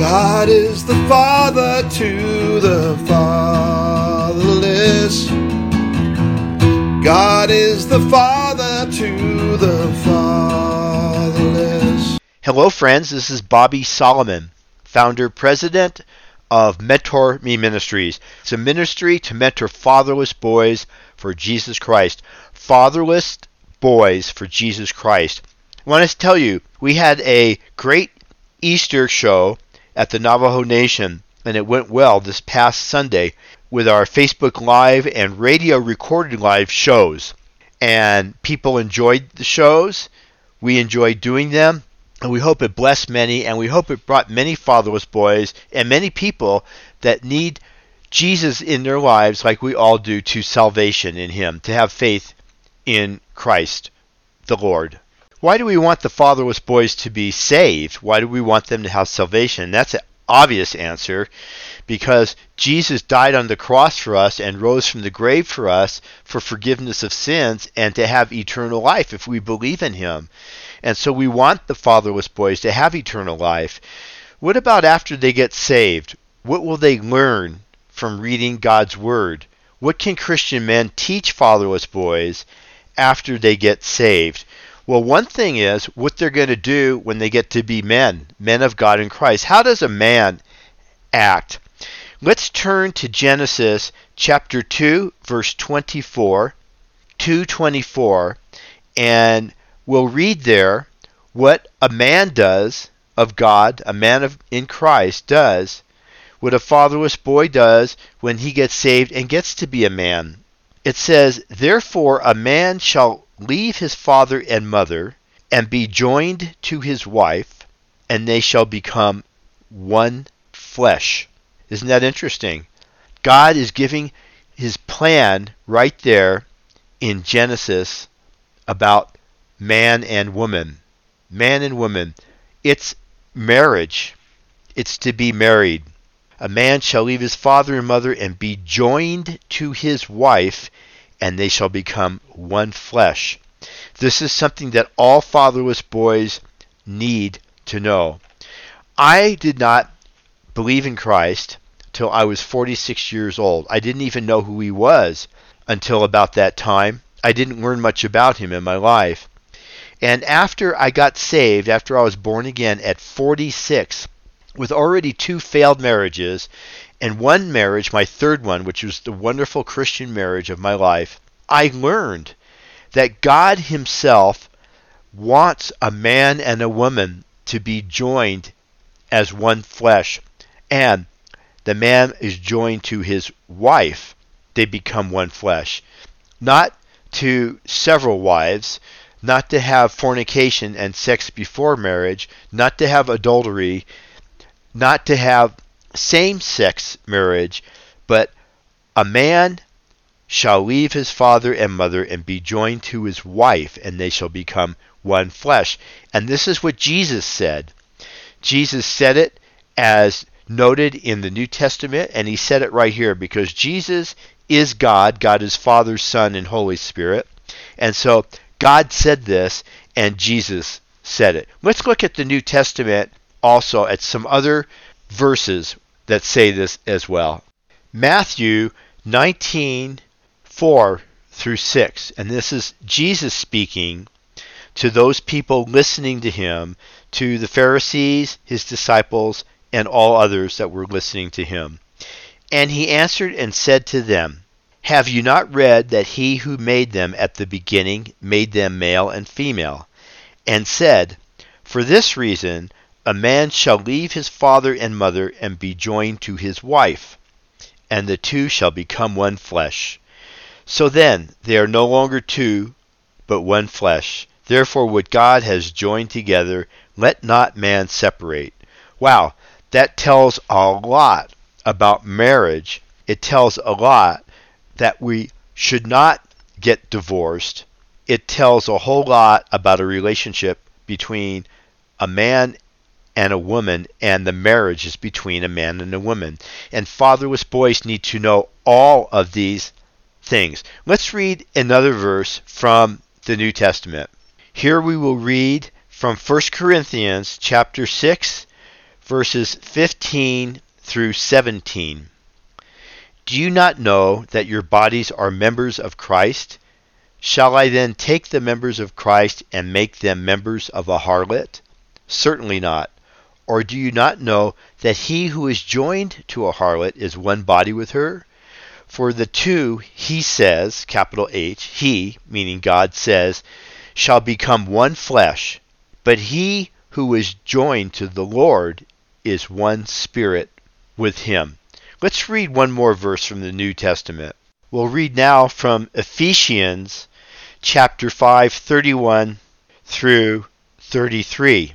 God is the father to the fatherless. God is the father to the fatherless. Hello, friends. This is Bobby Solomon, founder president of Mentor Me Ministries. It's a ministry to mentor fatherless boys for Jesus Christ. Fatherless boys for Jesus Christ. I want to tell you, we had a great Easter show at the Navajo Nation, and it went well this past Sunday with our Facebook Live and radio recorded live shows. And people enjoyed the shows. We enjoyed doing them. And we hope it blessed many, and we hope it brought many fatherless boys and many people that need Jesus in their lives, like we all do, to salvation in Him, to have faith in Christ the Lord. Why do we want the fatherless boys to be saved? Why do we want them to have salvation? That's an obvious answer because Jesus died on the cross for us and rose from the grave for us for forgiveness of sins and to have eternal life if we believe in him. And so we want the fatherless boys to have eternal life. What about after they get saved? What will they learn from reading God's Word? What can Christian men teach fatherless boys after they get saved? Well, one thing is what they're going to do when they get to be men, men of God in Christ. How does a man act? Let's turn to Genesis chapter 2, verse 24, 224, and we'll read there what a man does of God, a man of, in Christ does, what a fatherless boy does when he gets saved and gets to be a man. It says, Therefore a man shall leave his father and mother, and be joined to his wife, and they shall become one flesh. Isn't that interesting? God is giving his plan right there in Genesis about man and woman. Man and woman. It's marriage. It's to be married. A man shall leave his father and mother and be joined to his wife, and they shall become one flesh. This is something that all fatherless boys need to know. I did not believe in Christ till I was 46 years old. I didn't even know who he was until about that time. I didn't learn much about him in my life. And after I got saved, after I was born again at 46, with already two failed marriages and one marriage, my third one, which was the wonderful Christian marriage of my life, I learned that God Himself wants a man and a woman to be joined as one flesh. And the man is joined to his wife. They become one flesh. Not to several wives, not to have fornication and sex before marriage, not to have adultery, not to have same sex marriage, but a man shall leave his father and mother and be joined to his wife, and they shall become one flesh. And this is what Jesus said. Jesus said it as noted in the New Testament, and he said it right here because Jesus is God. God is Father, Son, and Holy Spirit. And so God said this, and Jesus said it. Let's look at the New Testament also at some other verses that say this as well. Matthew 19 4 through 6. And this is Jesus speaking to those people listening to him, to the Pharisees, his disciples, and all others that were listening to him. And he answered and said to them, Have you not read that he who made them at the beginning made them male and female? And said, For this reason a man shall leave his father and mother and be joined to his wife, and the two shall become one flesh. So then, they are no longer two, but one flesh. Therefore, what God has joined together, let not man separate. Wow, that tells a lot about marriage. It tells a lot that we should not get divorced. It tells a whole lot about a relationship between a man and a woman, and the marriage is between a man and a woman. And fatherless boys need to know all of these things. Let's read another verse from the New Testament. Here we will read from 1 Corinthians chapter 6 verses 15 through 17. Do you not know that your bodies are members of Christ? Shall I then take the members of Christ and make them members of a harlot? Certainly not. Or do you not know that he who is joined to a harlot is one body with her? For the two, he says, capital H, he, meaning God says, shall become one flesh. But he who is joined to the Lord is one spirit with him. Let's read one more verse from the New Testament. We'll read now from Ephesians chapter 5, 31 through 33.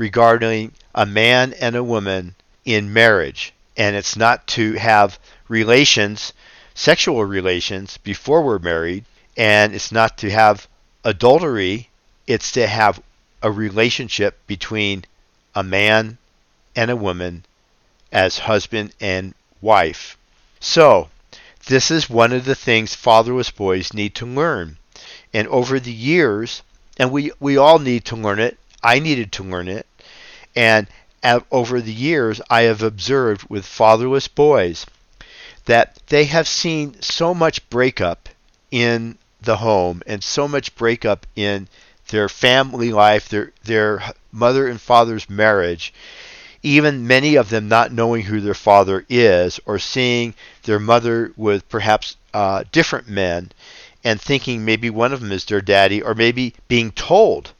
regarding a man and a woman in marriage. And it's not to have relations, sexual relations, before we're married, and it's not to have adultery, it's to have a relationship between a man and a woman as husband and wife. So, this is one of the things fatherless boys need to learn. And over the years, and we, we all need to learn it, I needed to learn it, and over the years, I have observed with fatherless boys that they have seen so much breakup in the home and so much breakup in their family life, their their mother and father's marriage, even many of them not knowing who their father is or seeing their mother with perhaps uh, different men and thinking maybe one of them is their daddy or maybe being told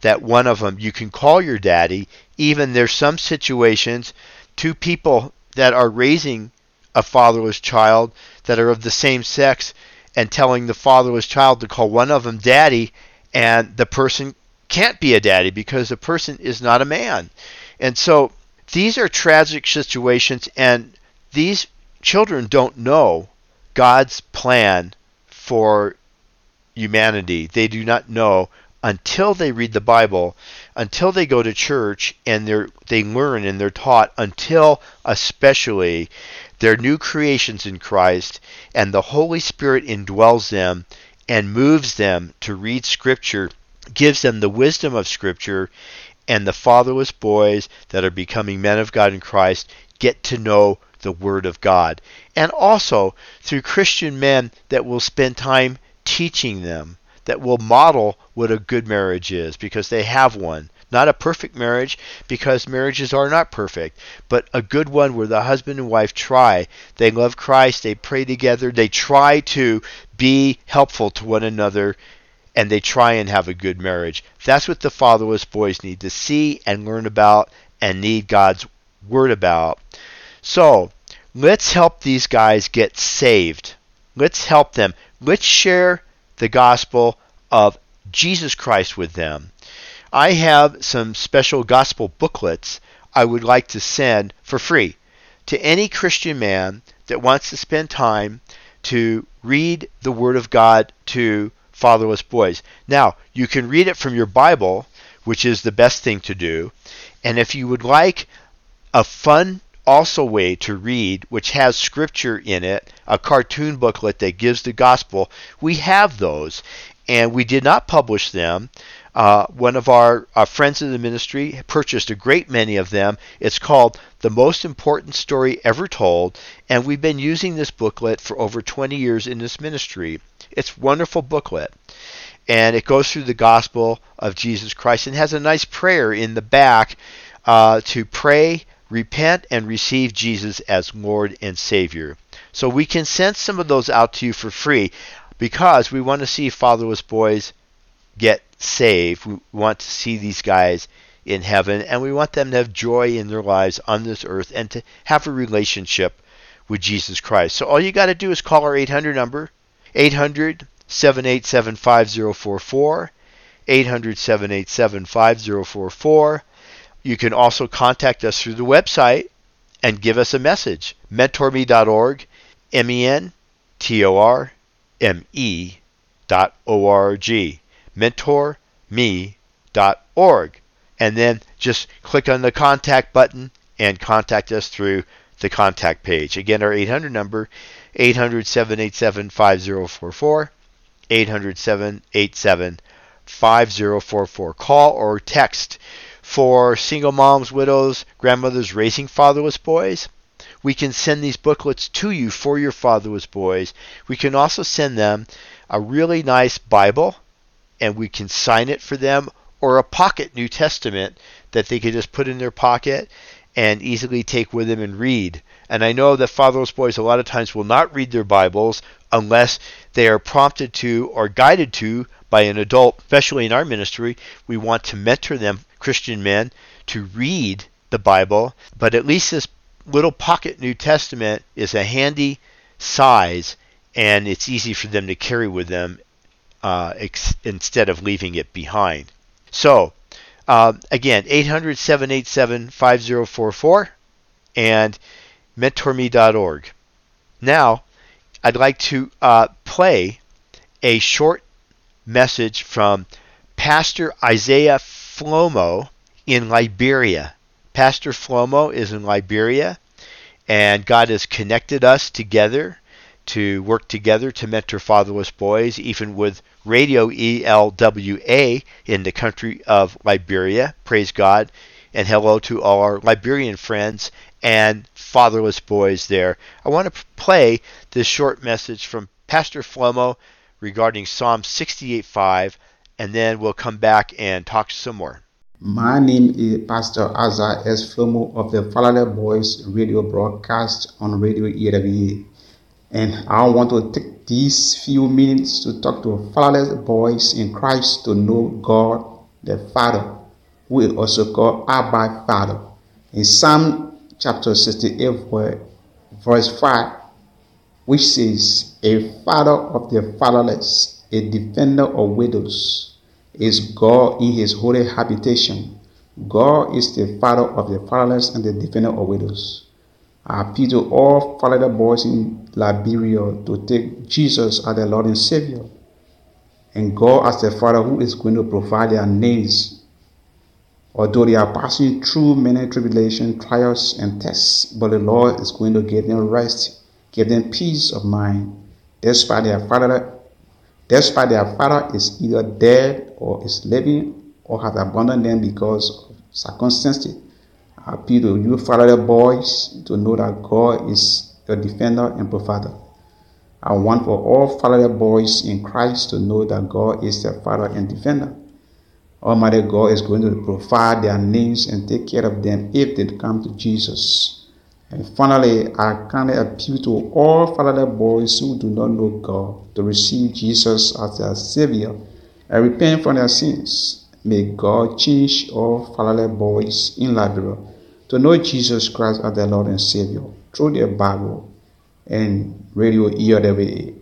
that one of them you can call your daddy even there's some situations two people that are raising a fatherless child that are of the same sex and telling the fatherless child to call one of them daddy and the person can't be a daddy because the person is not a man. And so these are tragic situations, and these children don't know God's plan for humanity. They do not know until they read the Bible, until they go to church and they they learn and they're taught until especially they're new creations in Christ and the Holy Spirit indwells them and moves them to read Scripture, gives them the wisdom of Scripture, and the fatherless boys that are becoming men of God in Christ get to know the Word of God. And also through Christian men that will spend time teaching them, that will model what a good marriage is because they have one. Not a perfect marriage because marriages are not perfect, but a good one where the husband and wife try. They love Christ, they pray together, they try to be helpful to one another, and they try and have a good marriage. That's what the fatherless boys need to see and learn about and need God's word about. So, let's help these guys get saved. Let's help them. Let's share the gospel of Jesus Christ with them. I have some special gospel booklets I would like to send for free to any Christian man that wants to spend time to read the Word of God to fatherless boys. Now, you can read it from your Bible, which is the best thing to do. And if you would like a fun also way to read, which has scripture in it, a cartoon booklet that gives the gospel, we have those. And we did not publish them. Uh, one of our, our friends in the ministry purchased a great many of them. It's called The Most Important Story Ever Told, and we've been using this booklet for over 20 years in this ministry. It's wonderful booklet. And it goes through the gospel of Jesus Christ and has a nice prayer in the back uh, to pray, repent, and receive Jesus as Lord and Savior. So we can send some of those out to you for free because we want to see fatherless boys get saved. We want to see these guys in heaven, and we want them to have joy in their lives on this earth and to have a relationship with Jesus Christ. So all you got to do is call our 800 number, 800 787 5044, 800 787 5044, You can also contact us through the website and give us a message. mentorme.org, M E N T O R M E dot O R G. mentorme.org. And then just click on the contact button and contact us through the contact page. Again, our 800 number 800 787 5044. 800 787 5044. Call or text for single moms, widows, grandmothers raising fatherless boys. We can send these booklets to you for your fatherless boys. We can also send them a really nice Bible and we can sign it for them or a pocket New Testament that they could just put in their pocket and easily take with them and read. And I know that fatherless boys a lot of times will not read their Bibles unless they are prompted to or guided to by an adult, especially in our ministry. We want to mentor them, Christian men, to read the Bible, but at least this little pocket New Testament is a handy size and it's easy for them to carry with them uh, ex- instead of leaving it behind. So, uh, again, 800 787 5044 and mentorme.org. Now, I'd like to uh, play a short message from Pastor Isaiah Flomo in Liberia. Pastor Flomo is in Liberia, and God has connected us together to work together to mentor fatherless boys, even with Radio ELWA in the country of Liberia. Praise God. And hello to all our Liberian friends and fatherless boys there. I want to play this short message from Pastor Flomo regarding Psalm 68:5, and then we'll come back and talk some more. My name is Pastor Azza S. Flomo of the Fatherless Boys radio broadcast on Radio ELWA. And I want to take these few minutes to talk to fatherless boys in Christ to know God the Father, who is also called Abba Father. In Psalm chapter 68, verse 5, which says, A father of the fatherless, a defender of widows, is God in his holy habitation. God is the father of the fatherless and the defender of widows. I appeal to all fatherless boys in Liberia to take Jesus as their Lord and Savior, and God as the Father who is going to provide their needs. Although they are passing through many tribulations, trials, and tests, but the Lord is going to give them rest, give them peace of mind, despite their father, despite their father is either dead or is living or has abandoned them because of circumstances. I appeal to you, fatherless boys, to know that God is your defender and provider. I want for all fatherless boys in Christ to know that God is their father and defender. Almighty God is going to provide their needs and take care of them if they come to Jesus. And finally, I kindly appeal to all fatherless boys who do not know God to receive Jesus as their Savior and repent from their sins. May God change all fatherless boys in Liberia to know Jesus Christ as their Lord and Savior through their Bible and radio ELWA.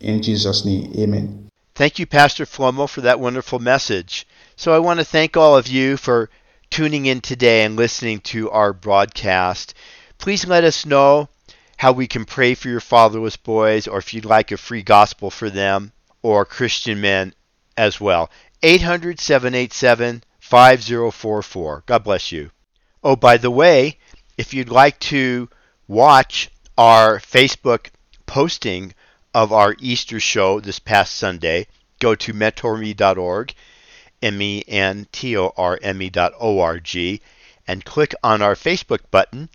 In Jesus' name, amen. Thank you, Pastor Flomo, for that wonderful message. So I want to thank all of you for tuning in today and listening to our broadcast. Please let us know how we can pray for your fatherless boys, or if you'd like a free gospel for them, or Christian men as well. 800 787 5044. God bless you. Oh, by the way, if you'd like to watch our Facebook posting of our Easter show this past Sunday, go to mentorme.org, M E N T O R M E dot O R G, and click on our Facebook button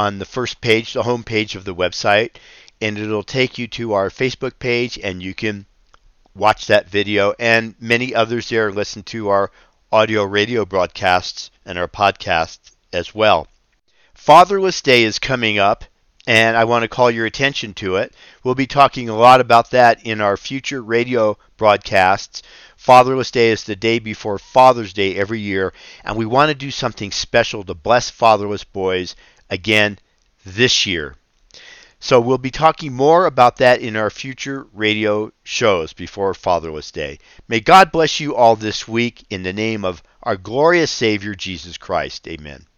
on the first page, the home page of the website, and it'll take you to our Facebook page, and you can watch that video and many others there listen to our audio radio broadcasts and our podcasts as well. Fatherless Day is coming up, and I want to call your attention to it. We'll be talking a lot about that in our future radio broadcasts. Fatherless Day is the day before Father's Day every year, and we want to do something special to bless fatherless boys again this year. So we'll be talking more about that in our future radio shows before Fatherless Day. May God bless you all this week in the name of our glorious Savior Jesus Christ. Amen.